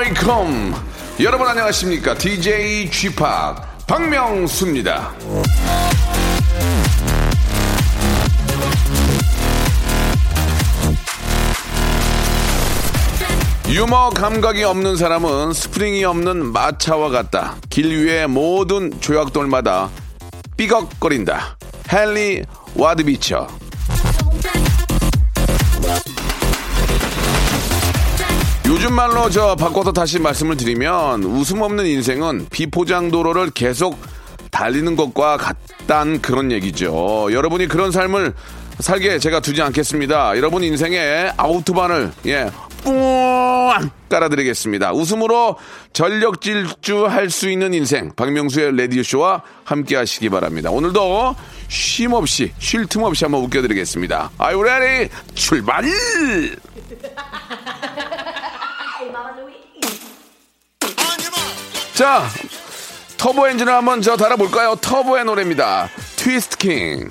Welcome. 여러분 안녕하십니까? DJ p 박명수입니다. 유머 감각이 없는 사람은 스프링이 없는 마차와 같다. 길 위의 모든 조약돌마다 삐걱거린다. 헨리 워드 비처 요즘 말로 저 바꿔서 다시 말씀을 드리면 웃음 없는 인생은 비포장 도로를 계속 달리는 것과 같단 그런 얘기죠. 여러분이 그런 삶을 살게 제가 두지 않겠습니다. 여러분 인생에 아우트반을 예, 뿡 깔아드리겠습니다. 웃음으로 전력 질주할 수 있는 인생 박명수의 레디오 쇼와 함께 하시기 바랍니다. 오늘도 쉼 없이 쉴 틈 없이 한번 웃겨드리겠습니다. Are you ready? 출발! 자, 터보 엔진을 한번 저 달아볼까요? 터보의 노래입니다. 트위스트 킹.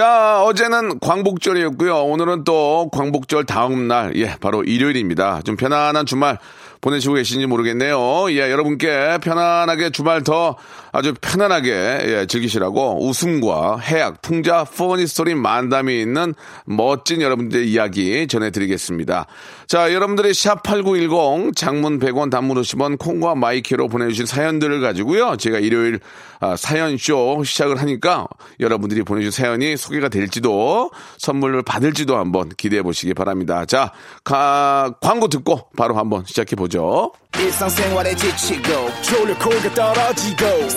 자, 어제는 광복절이었고요. 오늘은 또 광복절 다음 날, 예, 바로 일요일입니다. 좀 편안한 주말 보내시고 계신지 모르겠네요. 예, 여러분께 편안하게 주말 더 아주 편안하게 예, 즐기시라고 웃음과 해학, 풍자, funny story 만담이 있는 멋진 여러분들의 이야기 전해드리겠습니다. 자, 여러분들이 샵8910 장문 100원 단문 50원 콩과 마이케이로 보내주신 사연들을 가지고요. 제가 일요일 아, 사연쇼 시작을 하니까 여러분들이 보내주신 사연이 소개가 될지도 선물을 받을지도 한번 기대해 보시기 바랍니다. 자, 가- 광고 듣고 바로 한번 시작해 보죠.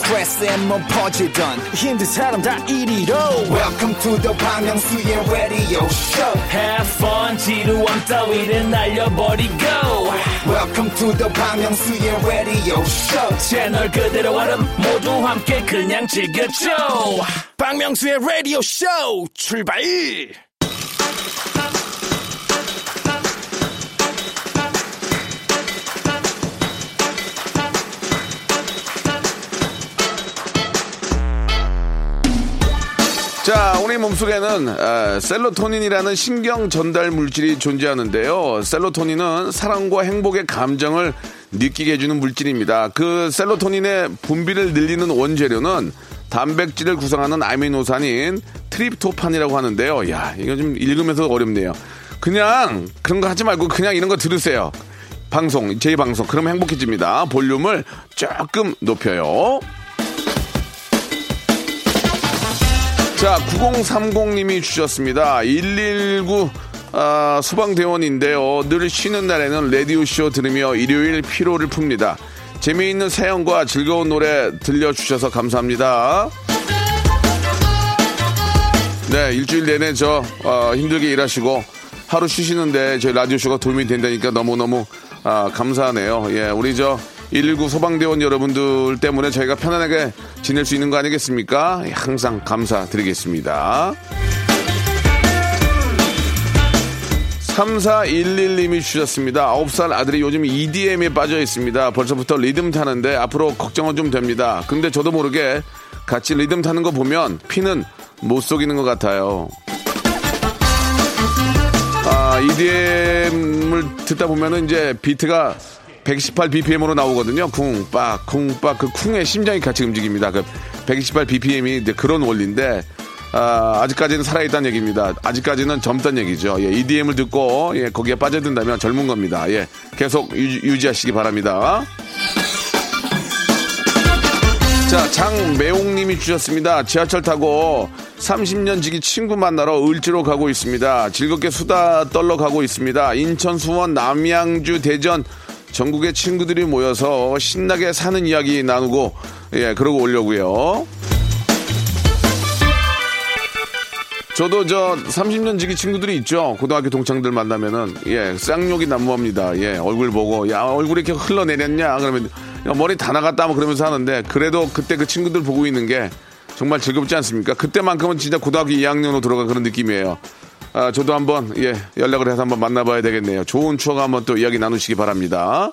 스트레스에 몸 퍼지던, 힘든 사람 다 이리로. welcome to the Bang Myung-soo's radio show Have fun, 지루함 따위를 날려버리고. welcome to the Bang Myung-soo's radio show 채널 그대로 얼음 모두 함께 그냥 즐겨줘. 박명수의 라디오 쇼 출발 자, 우리 몸속에는 아, 셀로토닌이라는 신경 전달 물질이 존재하는데요. 셀로토닌은 사랑과 행복의 감정을 느끼게 해주는 물질입니다. 그 셀로토닌의 분비를 늘리는 원재료는 단백질을 구성하는 아미노산인 트립토판이라고 하는데요. 야, 이거 좀 읽으면서 어렵네요. 그냥 그런 거 하지 말고 그냥 이런 거 들으세요. 방송, 제 방송. 그러면 행복해집니다. 볼륨을 조금 높여요. 자, 9030님이 주셨습니다. 119 아, 소방대원인데요. 늘 쉬는 날에는 라디오쇼 들으며 일요일 피로를 풉니다. 재미있는 사연과 즐거운 노래 들려주셔서 감사합니다. 네, 일주일 내내 저 어, 힘들게 일하시고 하루 쉬시는데 저희 라디오쇼가 도움이 된다니까 너무너무 아, 감사하네요. 예, 우리 저 119 소방대원 여러분들 때문에 저희가 편안하게 지낼 수 있는 거 아니겠습니까? 예, 항상 감사드리겠습니다. 3411님이 주셨습니다. 9살 아들이 요즘 EDM에 빠져 있습니다. 벌써부터 리듬 타는데 앞으로 걱정은 좀 됩니다. 근데 저도 모르게 같이 리듬 타는 거 보면 피는 못 속이는 것 같아요. 아, EDM을 듣다 보면은 이제 비트가 118 BPM으로 나오거든요. 쿵, 빡, 쿵, 빡. 그 쿵의 심장이 같이 움직입니다. 그 128 BPM이 이제 그런 원리인데 아, 아직까지는 살아있다는 얘기입니다. 아직까지는 젊다는 얘기죠. 예, EDM을 듣고 예, 거기에 빠져든다면 젊은 겁니다. 예, 계속 유, 지하시기 바랍니다. 자, 장매홍님이 주셨습니다. 지하철 타고 30년 지기 친구 만나러 을지로 가고 있습니다. 즐겁게 수다 떨러 가고 있습니다. 인천, 수원, 남양주, 대전 전국의 친구들이 모여서 신나게 사는 이야기 나누고 예, 그러고 오려고요. 저도 저 30년 지기 친구들이 있죠. 고등학교 동창들 만나면은 예 쌍욕이 난무합니다. 예 얼굴 보고 야 얼굴이 이렇게 흘러내렸냐 그러면 야, 머리 다 나갔다 뭐 그러면서 하는데 그래도 그때 그 친구들 보고 있는 게 정말 즐겁지 않습니까? 그때만큼은 진짜 고등학교 2학년으로 들어간 그런 느낌이에요. 아 저도 한번 예 연락을 해서 한번 만나봐야 되겠네요. 좋은 추억 한번 또 이야기 나누시기 바랍니다.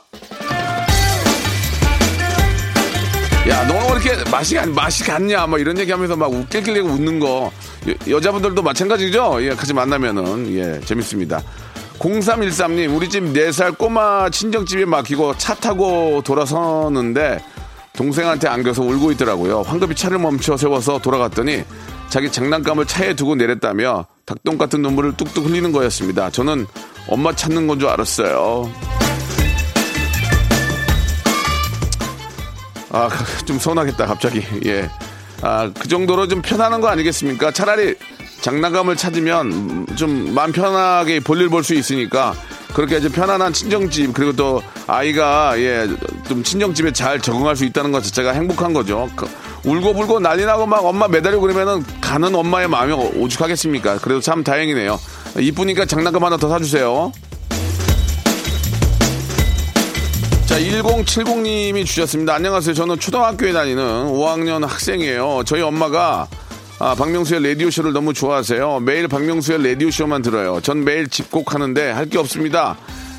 야, 너왜 이렇게 맛이, 간- 맛이 갔냐? 뭐 이런 얘기 하면서 막 웃길길리고 웃는 거. 여, 자분들도 마찬가지죠? 예, 같이 만나면은, 예, 재밌습니다. 0313님, 우리 집 4살 꼬마 친정집에 막히고 차 타고 돌아서는데 동생한테 안겨서 울고 있더라고요. 황급히 차를 멈춰 세워서 돌아갔더니 자기 장난감을 차에 두고 내렸다며 닭똥 같은 눈물을 뚝뚝 흘리는 거였습니다. 저는 엄마 찾는 건 줄 알았어요. 아, 좀 서운하겠다, 갑자기. 예. 아, 그 정도로 좀 편안한 거 아니겠습니까? 차라리 장난감을 찾으면 좀 마음 편하게 볼일 볼 수 있으니까 그렇게 좀 편안한 친정집 그리고 또 아이가 예, 좀 친정집에 잘 적응할 수 있다는 것 자체가 행복한 거죠. 그, 울고불고 난리 나고 막 엄마 매달리고 그러면은 가는 엄마의 마음이 오죽하겠습니까? 그래도 참 다행이네요. 이쁘니까 장난감 하나 더 사주세요. 자, 1070님이 주셨습니다. 안녕하세요. 저는 초등학교에 다니는 5학년 학생이에요. 저희 엄마가 아, 박명수의 라디오쇼를 너무 좋아하세요. 매일 박명수의 라디오쇼만 들어요. 전 매일 집콕 하는데 할 게 없습니다.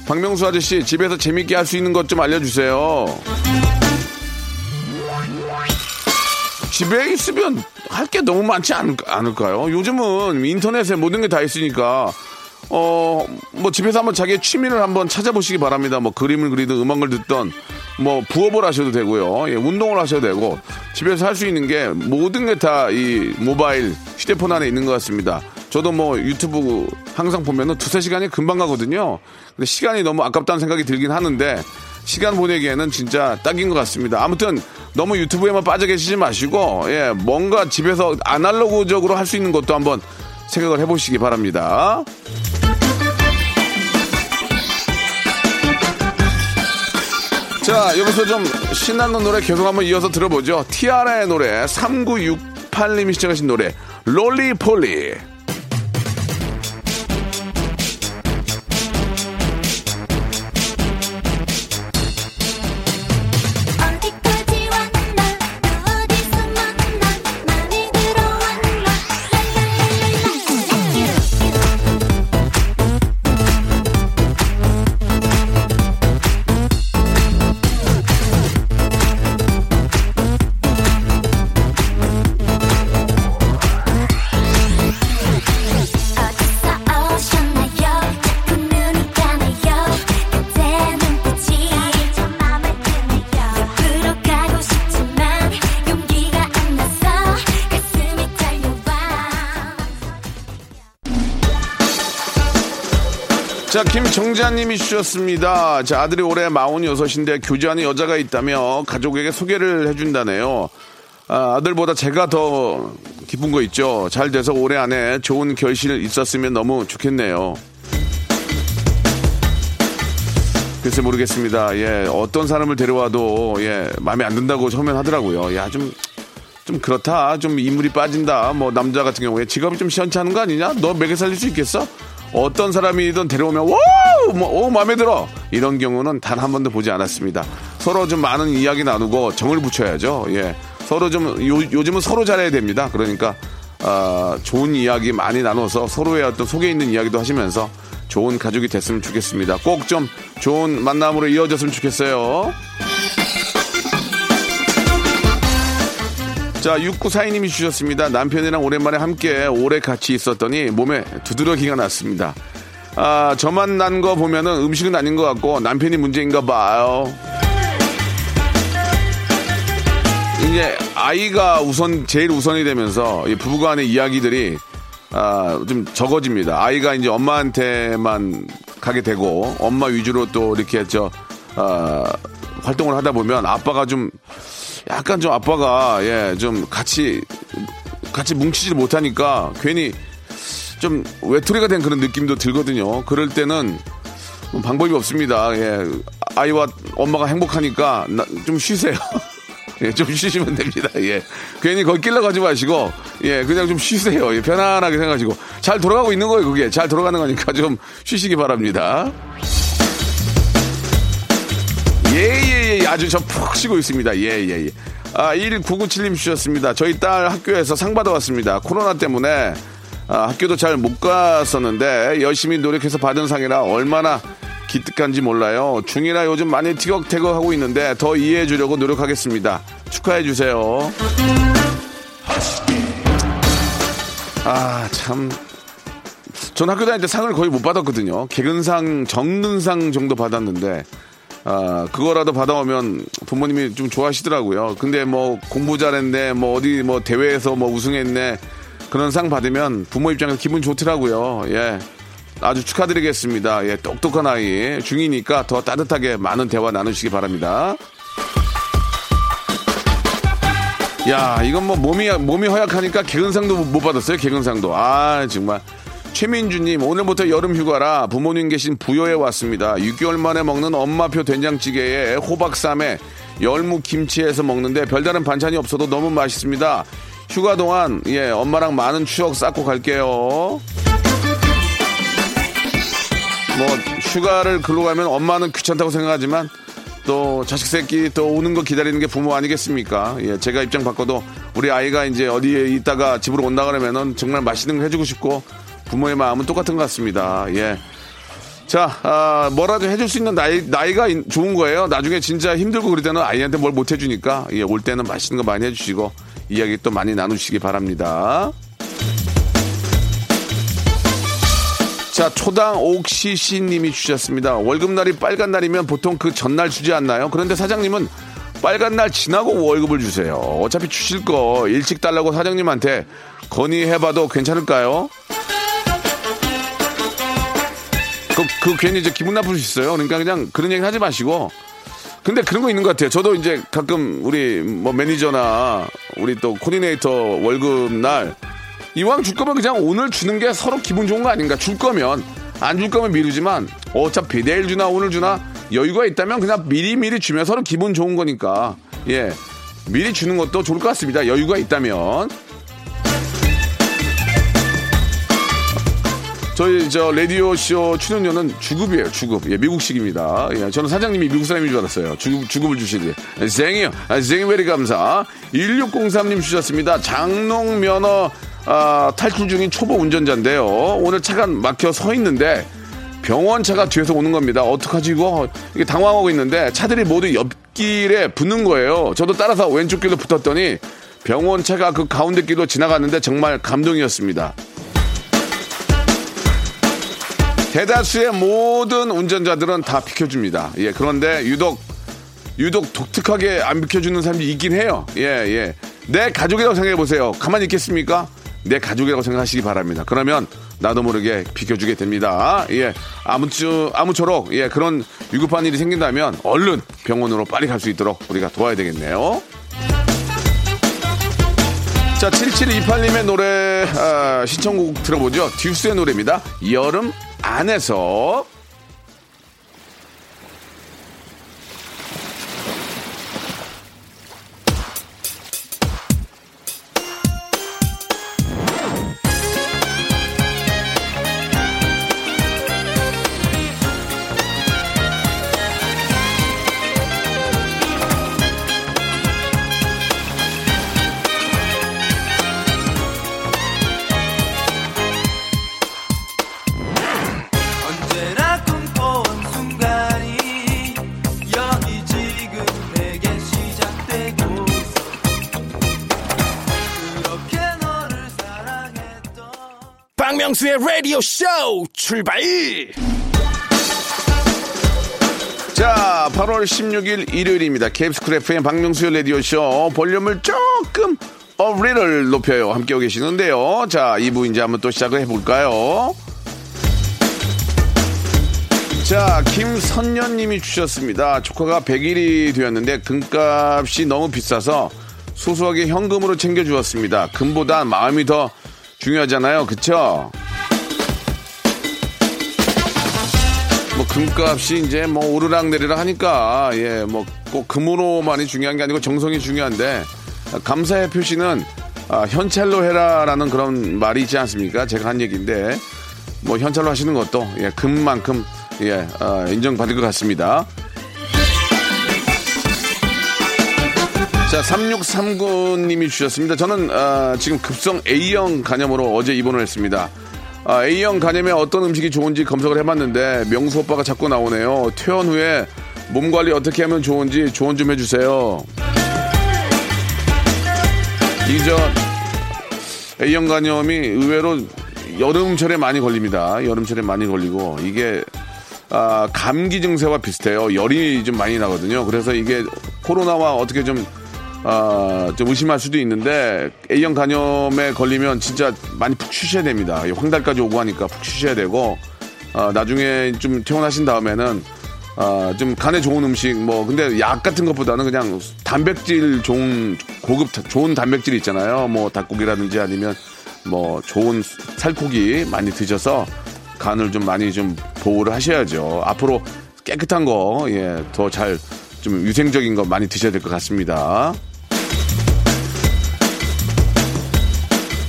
박명수 아저씨, 집에서 재밌게 할 수 있는 것 좀 알려주세요. 집에 있으면 할 게 너무 많지 않, 않을까요? 요즘은 인터넷에 모든 게 다 있으니까 어, 뭐 집에서 한번 자기의 취미를 한번 찾아보시기 바랍니다. 뭐 그림을 그리든 음악을 듣던 뭐 부업을 하셔도 되고요. 예, 운동을 하셔도 되고 집에서 할 수 있는 게 모든 게 다 이 모바일 휴대폰 안에 있는 것 같습니다. 저도 뭐 유튜브 항상 보면은 두세 시간이 금방 가거든요. 근데 시간이 너무 아깝다는 생각이 들긴 하는데 시간 보내기에는 진짜 딱인 것 같습니다. 아무튼 너무 유튜브에만 빠져 계시지 마시고 예, 뭔가 집에서 아날로그적으로 할 수 있는 것도 한번 생각을 해보시기 바랍니다. 자, 여기서 좀 신나는 노래 계속 한번 이어서 들어보죠. 티아라의 노래, 3968님이 시작하신 노래, 롤리폴리. 자, 김정자님이 주셨습니다. 자, 아들이 올해 46인데 교제하는 여자가 있다며 가족에게 소개를 해준다네요. 아, 아들보다 제가 더 기쁜 거 있죠. 잘 돼서 올해 안에 좋은 결실 있었으면 너무 좋겠네요. 글쎄 모르겠습니다. 예, 어떤 사람을 데려와도 예, 마음에 안 든다고 처음엔 하더라고요. 야, 좀, 좀 그렇다. 좀 인물이 빠진다. 뭐 남자 같은 경우에 직업이 좀 시원찮은 거 아니냐? 너 매개 살릴 수 있겠어? 어떤 사람이든 데려오면 wow, 뭐, 오 마음에 들어. 이런 경우는 단 한 번도 보지 않았습니다. 서로 좀 많은 이야기 나누고 정을 붙여야죠. 예, 서로 좀 요, 요즘은 서로 잘해야 됩니다. 그러니까 아, 좋은 이야기 많이 나눠서 서로의 어떤 속에 있는 이야기도 하시면서 좋은 가족이 됐으면 좋겠습니다. 꼭 좀 좋은 만남으로 이어졌으면 좋겠어요. 자, 6942님이 주셨습니다. 남편이랑 오랜만에 함께 오래 같이 있었더니 몸에 두드러기가 났습니다. 아, 저만 난 거 보면은 음식은 아닌 것 같고 남편이 문제인가 봐요. 이제 아이가 우선 제일 우선이 되면서 이 부부 간의 이야기들이 아, 좀 적어집니다. 아이가 이제 엄마한테만 가게 되고 엄마 위주로 또 이렇게 저 아, 활동을 하다 보면 아빠가 좀 약간 좀 아빠가 예 좀 같이 같이 뭉치지 못하니까 괜히 좀 외톨이가 된 그런 느낌도 들거든요. 그럴 때는 뭐 방법이 없습니다. 예. 아이와 엄마가 행복하니까 나- 좀 쉬세요. 예, 좀 쉬시면 됩니다. 예. 괜히 거기 끼러 가지 마시고, 예, 그냥 좀 쉬세요. 예, 편안하게 생각하시고. 잘 돌아가고 있는 거예요, 그게. 잘 돌아가는 거니까 좀 쉬시기 바랍니다. 예. 아주 저 푹 쉬고 있습니다. 예, 예, 예. 아, 1997님 주셨습니다. 저희 딸 학교에서 상 받아왔습니다. 코로나 때문에 아, 학교도 잘 못 갔었는데 열심히 노력해서 받은 상이라 얼마나 기특한지 몰라요. 중이라 요즘 많이 티격태격하고 있는데 더 이해해 주려고 노력하겠습니다. 축하해 주세요. 아, 참. 전 학교 다닐 때 상을 거의 못 받았거든요. 개근상, 정근상 정도 받았는데, 아, 그거라도 받아오면 부모님이 좀 좋아하시더라고요. 근데 뭐 공부 잘했네, 뭐 어디 뭐 대회에서 뭐 우승했네, 그런 상 받으면 부모 입장에서 기분 좋더라고요. 예. 아주 축하드리겠습니다. 예, 똑똑한 아이. 중이니까 더 따뜻하게 많은 대화 나누시기 바랍니다. 야, 이건 뭐 몸이, 몸이 허약하니까 개근상도 못 받았어요, 개근상도. 아, 정말. 최민주님, 오늘부터 여름 휴가라 부모님 계신 부여에 왔습니다. 6개월 만에 먹는 엄마표 된장찌개에 호박쌈에 열무 김치에서 먹는데 별다른 반찬이 없어도 너무 맛있습니다. 휴가 동안, 예, 엄마랑 많은 추억 쌓고 갈게요. 뭐, 휴가를 글로 가면 엄마는 귀찮다고 생각하지만 또 자식 새끼 또 오는 거 기다리는 게 부모 아니겠습니까? 예, 제가 입장 바꿔도 우리 아이가 이제 어디에 있다가 집으로 온다 그러면은 정말 맛있는 거 해주고 싶고 부모의 마음은 똑같은 것 같습니다. 예. 자, 아, 뭐라도 해줄 수 있는 나이, 나이가 인- 좋은 거예요. 나중에 진짜 힘들고 그럴 때는 아이한테 뭘 못 해주니까, 예, 올 때는 맛있는 거 많이 해주시고, 이야기 또 많이 나누시기 바랍니다. 자, 초당 옥시시 님이 주셨습니다. 월급날이 빨간 날이면 보통 그 전날 주지 않나요? 그런데 사장님은 빨간 날 지나고 월급을 주세요. 어차피 주실 거 일찍 달라고 사장님한테 건의해봐도 괜찮을까요? 그, 그 괜히 이제 기분 나쁠 수 있어요. 그러니까 그냥 그런 얘기 하지 마시고. 근데 그런 거 있는 것 같아요. 저도 이제 가끔 우리 뭐 매니저나 우리 또 코디네이터 월급 날 이왕 줄 거면 그냥 오늘 주는 게 서로 기분 좋은 거 아닌가? 줄 거면 안 줄 거면 미루지만 어차피 내일 주나 오늘 주나 여유가 있다면 그냥 미리 미리 주면 서로 기분 좋은 거니까 예 미리 주는 것도 좋을 것 같습니다. 여유가 있다면 저희 저 라디오 쇼 출연료는 주급이에요. 주급. 예, 미국식입니다. 예, 저는 사장님이 미국 사람인 줄 알았어요. 주급 주급을 주시지. 생이요. 아, 생이 베리 감사. 1603님 주셨습니다. 장롱 면허 아, 탈출 중인 초보 운전자인데요. 오늘 차가 막혀 서 있는데 병원 차가 뒤에서 오는 겁니다. 어떡하지 이거? 이게 당황하고 있는데 차들이 모두 옆길에 붙는 거예요. 저도 따라서 왼쪽 길로 붙었더니 병원 차가 그 가운데 길로 지나갔는데 정말 감동이었습니다. 대다수의 모든 운전자들은 다 비켜줍니다. 예, 그런데 유독, 유독 독특하게 안 비켜주는 사람이 있긴 해요. 예, 예. 내 가족이라고 생각해 보세요. 가만히 있겠습니까? 내 가족이라고 생각하시기 바랍니다. 그러면 나도 모르게 비켜주게 됩니다. 예. 아무쪼, 아무쪼록, 예, 그런 위급한 일이 생긴다면 얼른 병원으로 빨리 갈 수 있도록 우리가 도와야 되겠네요. 자, 7728님의 노래, 아, 신청곡 들어보죠. 듀스의 노래입니다. 여름 안에서. 쇼 출발! 자, 8월 16일 일요일입니다. KBS Cool FM의 박명수의 라디오쇼 볼륨을 조금 어리를 높여요. 함께하고 계시는데요. 자, 2부 이제 한번 또 시작을 해볼까요? 자, 김선녀님이 주셨습니다. 조카가 100일이 되었는데 금값이 너무 비싸서 소소하게 현금으로 챙겨주었습니다. 금보다 마음이 더 중요하잖아요. 그쵸? 금값이 이제 뭐 오르락 내리락 하니까 예 뭐 꼭 금으로만이 중요한 게 아니고 정성이 중요한데 감사의 표시는 아, 현찰로 해라라는 그런 말이 있지 않습니까? 제가 한 얘기인데 뭐 현찰로 하시는 것도 예 금만큼 예 아, 인정받을 것 같습니다. 자, 3639님이 주셨습니다. 저는 아, 지금 급성 A형 간염으로 어제 입원을 했습니다. 아, A형 간염에 어떤 음식이 좋은지 검색을 해봤는데 명수 오빠가 자꾸 나오네요. 퇴원 후에 몸 관리 어떻게 하면 좋은지 조언 좀 해주세요. 이저 A형 간염이 의외로 여름철에 많이 걸립니다. 여름철에 많이 걸리고 이게 아, 감기 증세와 비슷해요. 열이 좀 많이 나거든요. 그래서 이게 코로나와 어떻게 좀, 아, 좀 의심할 수도 있는데 A형 간염에 걸리면 진짜 많이 푹 쉬셔야 됩니다. 황달까지 오고 하니까 푹 쉬셔야 되고 아, 나중에 좀 퇴원하신 다음에는 아, 좀 간에 좋은 음식 뭐 근데 약 같은 것보다는 그냥 단백질 좋은 고급 다- 좋은 단백질 있잖아요. 뭐 닭고기라든지 아니면 뭐 좋은 살코기 많이 드셔서 간을 좀 많이 좀 보호를 하셔야죠. 앞으로 깨끗한 거, 예, 더 잘 좀 위생적인 거 많이 드셔야 될 것 같습니다.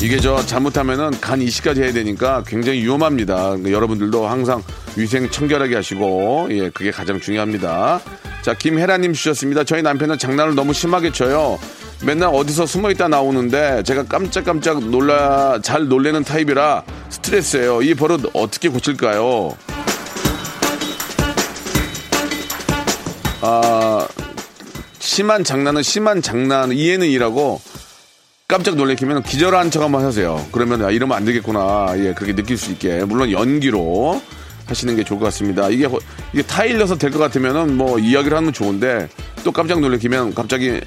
이게 저 잘못하면은 간 이식까지 해야 되니까 굉장히 위험합니다. 여러분들도 항상 위생 청결하게 하시고, 예, 그게 가장 중요합니다. 자, 김혜라님 주셨습니다. 저희 남편은 장난을 너무 심하게 쳐요. 맨날 어디서 숨어 있다 나오는데 제가 깜짝깜짝 놀라, 잘 놀래는 타입이라 스트레스예요. 이 버릇 어떻게 고칠까요? 아, 심한 장난은 심한 장난, 이해는 이라고 깜짝 놀래키면 기절한 척 한번 하세요. 그러면 아, 이러면 안 되겠구나. 예, 그렇게 느낄 수 있게. 물론 연기로 하시는 게 좋을 것 같습니다. 이게, 허- 이게 타일려서 될 것 같으면은 뭐 이야기를 하면 좋은데 또 깜짝 놀래키면 갑자기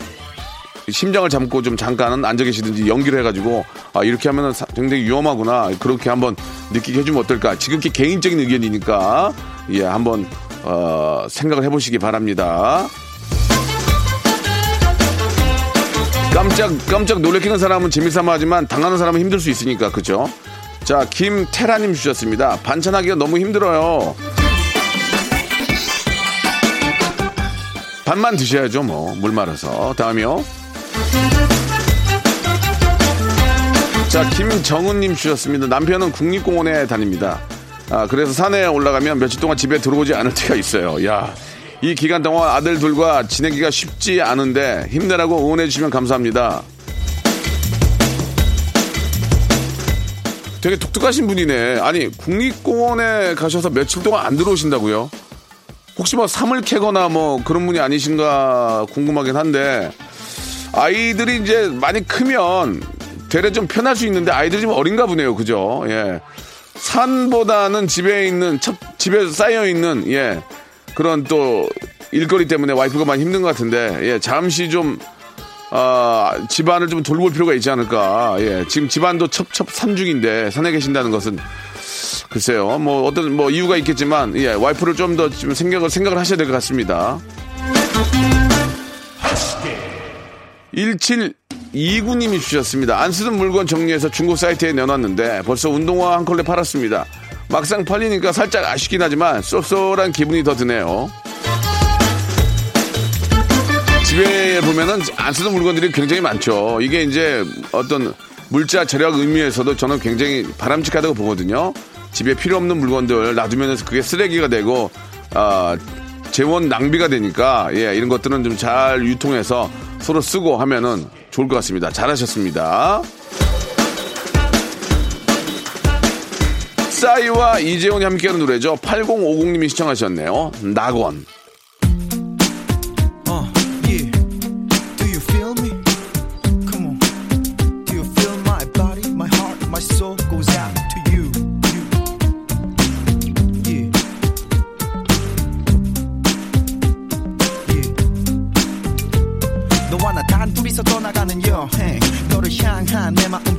심장을 잡고 좀 잠깐은 앉아 계시든지 연기를 해가지고 아, 이렇게 하면은 사- 굉장히 위험하구나. 그렇게 한번 느끼게 해주면 어떨까. 지극히 개인적인 의견이니까 예, 한번 어, 생각을 해보시기 바랍니다. 깜짝 깜짝 놀래키는 사람은 재미삼아 하지만 당하는 사람은 힘들 수 있으니까 그죠? 자 김태라님 주셨습니다. 반찬하기가 너무 힘들어요. 반만 드셔야죠 뭐 물 말아서 다음이요. 자 김정은님 주셨습니다. 남편은 국립공원에 다닙니다. 아 그래서 산에 올라가면 며칠 동안 집에 들어오지 않을 때가 있어요. 야. 이 기간 동안 아들들과 지내기가 쉽지 않은데 힘내라고 응원해 주시면 감사합니다. 되게 독특하신 분이네. 아니, 국립공원에 가셔서 며칠 동안 안 들어오신다고요? 혹시 뭐 삼을 캐거나 뭐 그런 분이 아니신가 궁금하긴 한데 아이들이 이제 많이 크면 되레 좀 편할 수 있는데 아이들이 좀 어린가 보네요. 그죠? 예. 산보다는 집에 있는 첫 집에 쌓여 있는 예. 그런 또 일거리 때문에 와이프가 많이 힘든 것 같은데 예. 잠시 좀 아, 집안을 좀 돌볼 필요가 있지 않을까. 예. 지금 집안도 첩첩 산중인데 산에 계신다는 것은 글쎄요. 뭐 어떤 뭐 이유가 있겠지만 예. 와이프를 좀더좀 생각을 생각을 하셔야 될 것 같습니다. 1729님이 주셨습니다. 안 쓰던 물건 정리해서 중고 사이트에 내놨는데 벌써 운동화 한 컬레 팔았습니다. 막상 팔리니까 살짝 아쉽긴 하지만 쏠쏠한 기분이 더 드네요. 집에 보면은 안 쓰던 물건들이 굉장히 많죠. 이게 이제 어떤 물자 절약 의미에서도 저는 굉장히 바람직하다고 보거든요. 집에 필요 없는 물건들 놔두면 그게 쓰레기가 되고 아, 재원 낭비가 되니까 예, 이런 것들은 좀 잘 유통해서 서로 쓰고 하면은 좋을 것 같습니다. 잘하셨습니다. 싸이와 이재용이 함께하는 노래죠. 8050님이 시청하셨네요. 낙원.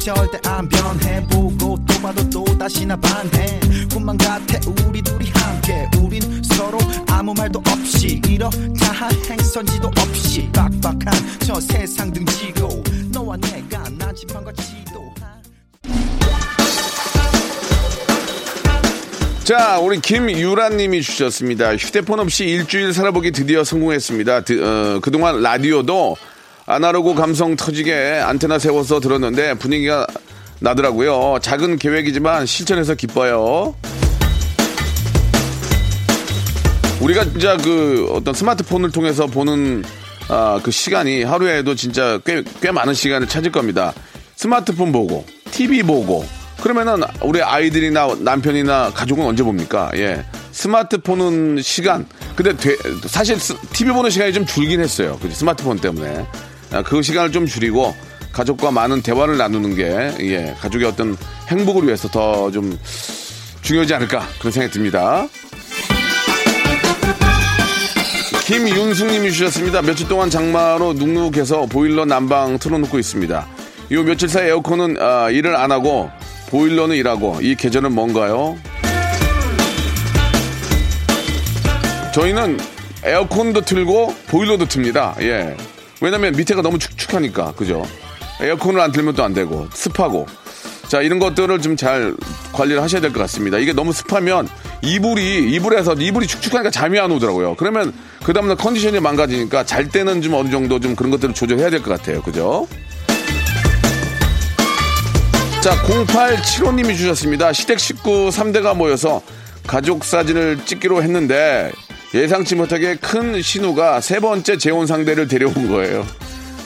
절대 봐도 또 다시 나 반해 꿈만 같아 우리 둘이 함께 우린 서로 아무 말도 없이 이렇다 할 행선지도 없이 빡빡한 저 세상 등지고 너와 내가 나지판과 지도한 자, 우리 김유라님이 주셨습니다. 휴대폰 없이 일주일 살아보기 드디어 성공했습니다. 드- 어, 그동안 라디오도 아날로그 감성 터지게 안테나 세워서 들었는데 분위기가 나더라고요. 작은 계획이지만 실천해서 기뻐요. 우리가 진짜 그 어떤 스마트폰을 통해서 보는 아, 그 시간이 하루에도 진짜 꽤, 꽤 많은 시간을 찾을 겁니다. 스마트폰 보고, TV 보고, 그러면은 우리 아이들이나 남편이나 가족은 언제 봅니까? 예. 스마트폰은 시간. 근데 되- 사실 스- TV 보는 시간이 좀 줄긴 했어요. 그 스마트폰 때문에. 아, 그 시간을 좀 줄이고 가족과 많은 대화를 나누는 게, 예. 가족의 어떤 행복을 위해서 더 좀 중요하지 않을까 그런 생각이 듭니다. 김윤숙님이 주셨습니다. 며칠 동안 장마로 눅눅해서 보일러 난방 틀어놓고 있습니다. 요 며칠 사이 에어컨은 아, 일을 안 하고 보일러는 일하고 이 계절은 뭔가요? 저희는 에어컨도 틀고 보일러도 틉니다. 예. 왜냐면 밑에가 너무 축축하니까 그죠? 에어컨을 안 틀면 또 안 되고 습하고 자 이런 것들을 좀 잘 관리를 하셔야 될 것 같습니다. 이게 너무 습하면 이불이 이불에서 이불이 축축하니까 잠이 안 오더라고요. 그러면 그 다음날 컨디션이 망가지니까 잘 때는 좀 어느 정도 좀 그런 것들을 조절해야 될 것 같아요. 그죠? 자 0875님이 주셨습니다. 시댁 식구 3대가 모여서 가족 사진을 찍기로 했는데 예상치 못하게 큰 신우가 세 번째 재혼 상대를 데려온 거예요.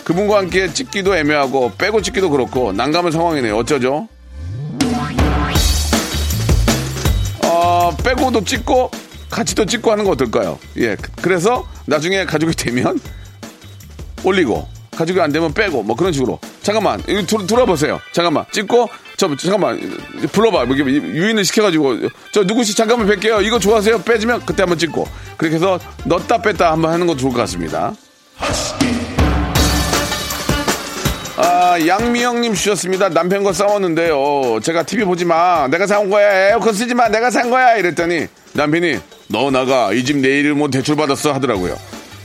그분과 함께 찍기도 애매하고 빼고 찍기도 그렇고 난감한 상황이네요. 어쩌죠? 어, 빼고도 찍고 같이 또 찍고 하는 거 어떨까요? 예. 그래서 나중에 가족이 되면 올리고 가족이 안 되면 빼고 뭐 그런 식으로 잠깐만 이거 돌- 돌아보세요 잠깐만 찍고 저 잠깐만 불러봐 뭐 이렇게 유인을 시켜가지고 저 누구시 잠깐만 뵐게요 이거 좋아하세요 빼지면 그때 한번 찍고 그렇게 해서 넣었다 뺐다 한번 하는 것도 좋을 것 같습니다 아, 양미영님 주셨습니다. 남편과 싸웠는데요. 제가 TV 보지 마. 내가 산 거야. 에어컨 쓰지 마. 내가 산 거야. 이랬더니 남편이 너 나가. 이 집 내일 뭐 대출 받았어 하더라고요.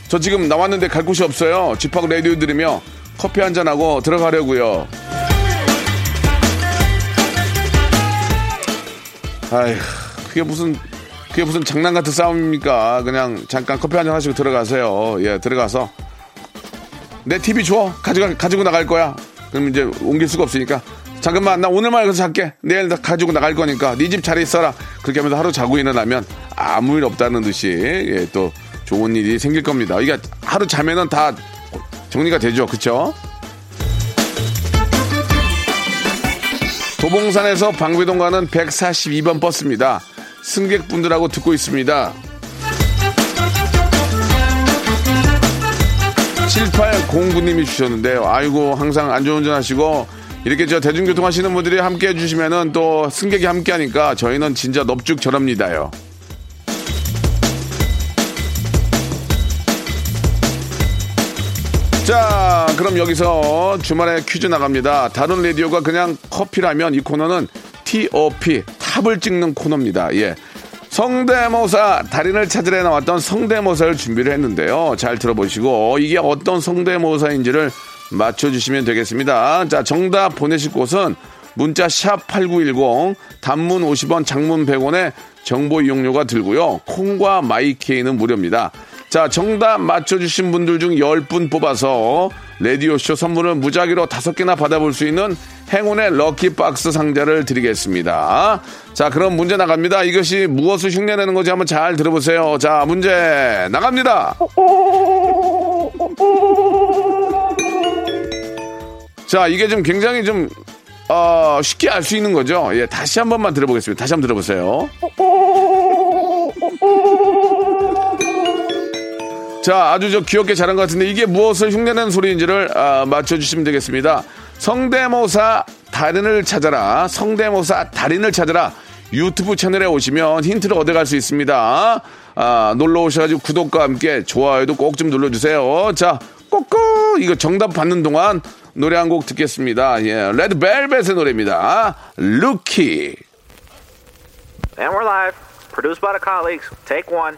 저 지금 나왔는데 갈 곳이 없어요. 집하고 라디오 들으며 커피 한 잔 하고 들어가려고요. 아휴, 그게 무슨 그게 무슨 장난 같은 싸움입니까? 그냥 잠깐 커피 한 잔 하시고 들어가세요. 예, 들어가서 내 TV 줘. 가지고, 가지고 나갈 거야. 그럼 이제 옮길 수가 없으니까. 잠깐만, 나 오늘만 여기서 잘게. 내일 나 가지고 나갈 거니까. 네 집잘 있어라. 그렇게 하면서 하루 자고 일어나면 아무 일 없다는 듯이, 예, 또 좋은 일이 생길 겁니다. 이게 하루 자면은 다 정리가 되죠. 그쵸? 도봉산에서 방배동 가는 142번 버스입니다. 승객분들하고 듣고 있습니다. 7809님이 주셨는데요. 아이고, 항상 안전운전 하시고, 이렇게 저 대중교통 하시는 분들이 함께 해주시면은 또 승객이 함께 하니까 저희는 진짜 넙죽 저럽니다요. 자, 그럼 여기서 주말에 퀴즈 나갑니다. 다른 라디오가 그냥 커피라면 이 코너는 TOP, 탑을 찍는 코너입니다. 예. 성대모사 달인을 찾으러 나왔던 성대모사를 준비를 했는데요. 잘 들어보시고 이게 어떤 성대모사인지를 맞춰주시면 되겠습니다. 자, 정답 보내실 곳은 문자 샵 8910 단문 50원 장문 100원에 정보 이용료가 들고요. 콩과 마이케이는 무료입니다. 자, 정답 맞춰주신 분들 중 10분 뽑아서 라디오쇼 선물을 무작위로 5개나 받아볼 수 있는 행운의 럭키박스 상자를 드리겠습니다. 자, 그럼 문제 나갑니다. 이것이 무엇을 흉내내는 건지 한번 잘 들어보세요. 자, 문제 나갑니다. 자, 이게 좀 굉장히 좀, 어, 쉽게 알 수 있는 거죠. 예, 다시 한 번만 들어보겠습니다. 다시 한번 들어보세요. 자, 아주 저 귀엽게 잘한 것 같은데 이게 무엇을 흉내내는 소리인지를 아, 맞춰주시면 되겠습니다. 성대모사 달인을 찾아라. 성대모사 달인을 찾아라. 유튜브 채널에 오시면 힌트를 얻어갈 수 있습니다. 아, 놀러 오셔가지고 구독과 함께 좋아요도 꼭 좀 눌러주세요. 자, 꼬꼬꼬 이거 정답 받는 동안 노래 한 곡 듣겠습니다. 예, 레드벨벳의 노래입니다. 루키. And we're live. Produced by the colleagues. Take one.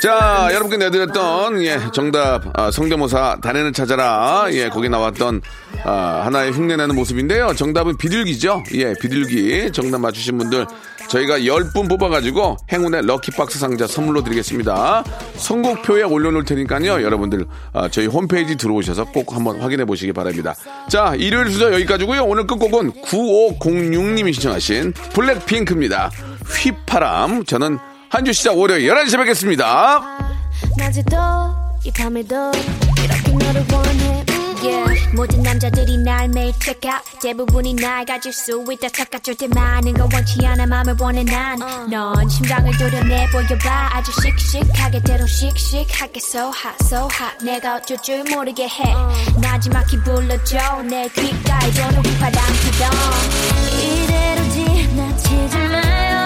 자, 여러분께 내드렸던 예, 정답 아, 성대모사 단에는 찾아라. 예, 거기 나왔던 아, 하나의 흉내내는 모습인데요. 정답은 비둘기죠. 예, 비둘기. 정답 맞추신 분들 저희가 10분 뽑아가지고 행운의 럭키박스 상자 선물로 드리겠습니다. 선곡표에 올려놓을 테니까요. 여러분들 아, 저희 홈페이지 들어오셔서 꼭 한번 확인해 보시기 바랍니다. 자, 일요일 수저 여기까지고요. 오늘 끝곡은 9506님이 신청하신 블랙핑크입니다. 휘파람. 저는 한 주 시작 월요일 11시에 뵙겠습니다. 낮에도 이 밤에도 이렇게 너를 원해. yeah. 모든 남자들이 날 매일 check out. 대부분이 날 가질 수 있다. 착각 절대 많은 건 원치 않아. 맘을 원해 난넌 심장을 도려내 보여봐. 아주 씩씩하게 대로 씩씩하게 so hot so hot. 내가 어쩔 줄 모르게 해. 나지막히 불러줘. 내 귓가에 도는 휘파람 피던. 이대로 지나치지 마요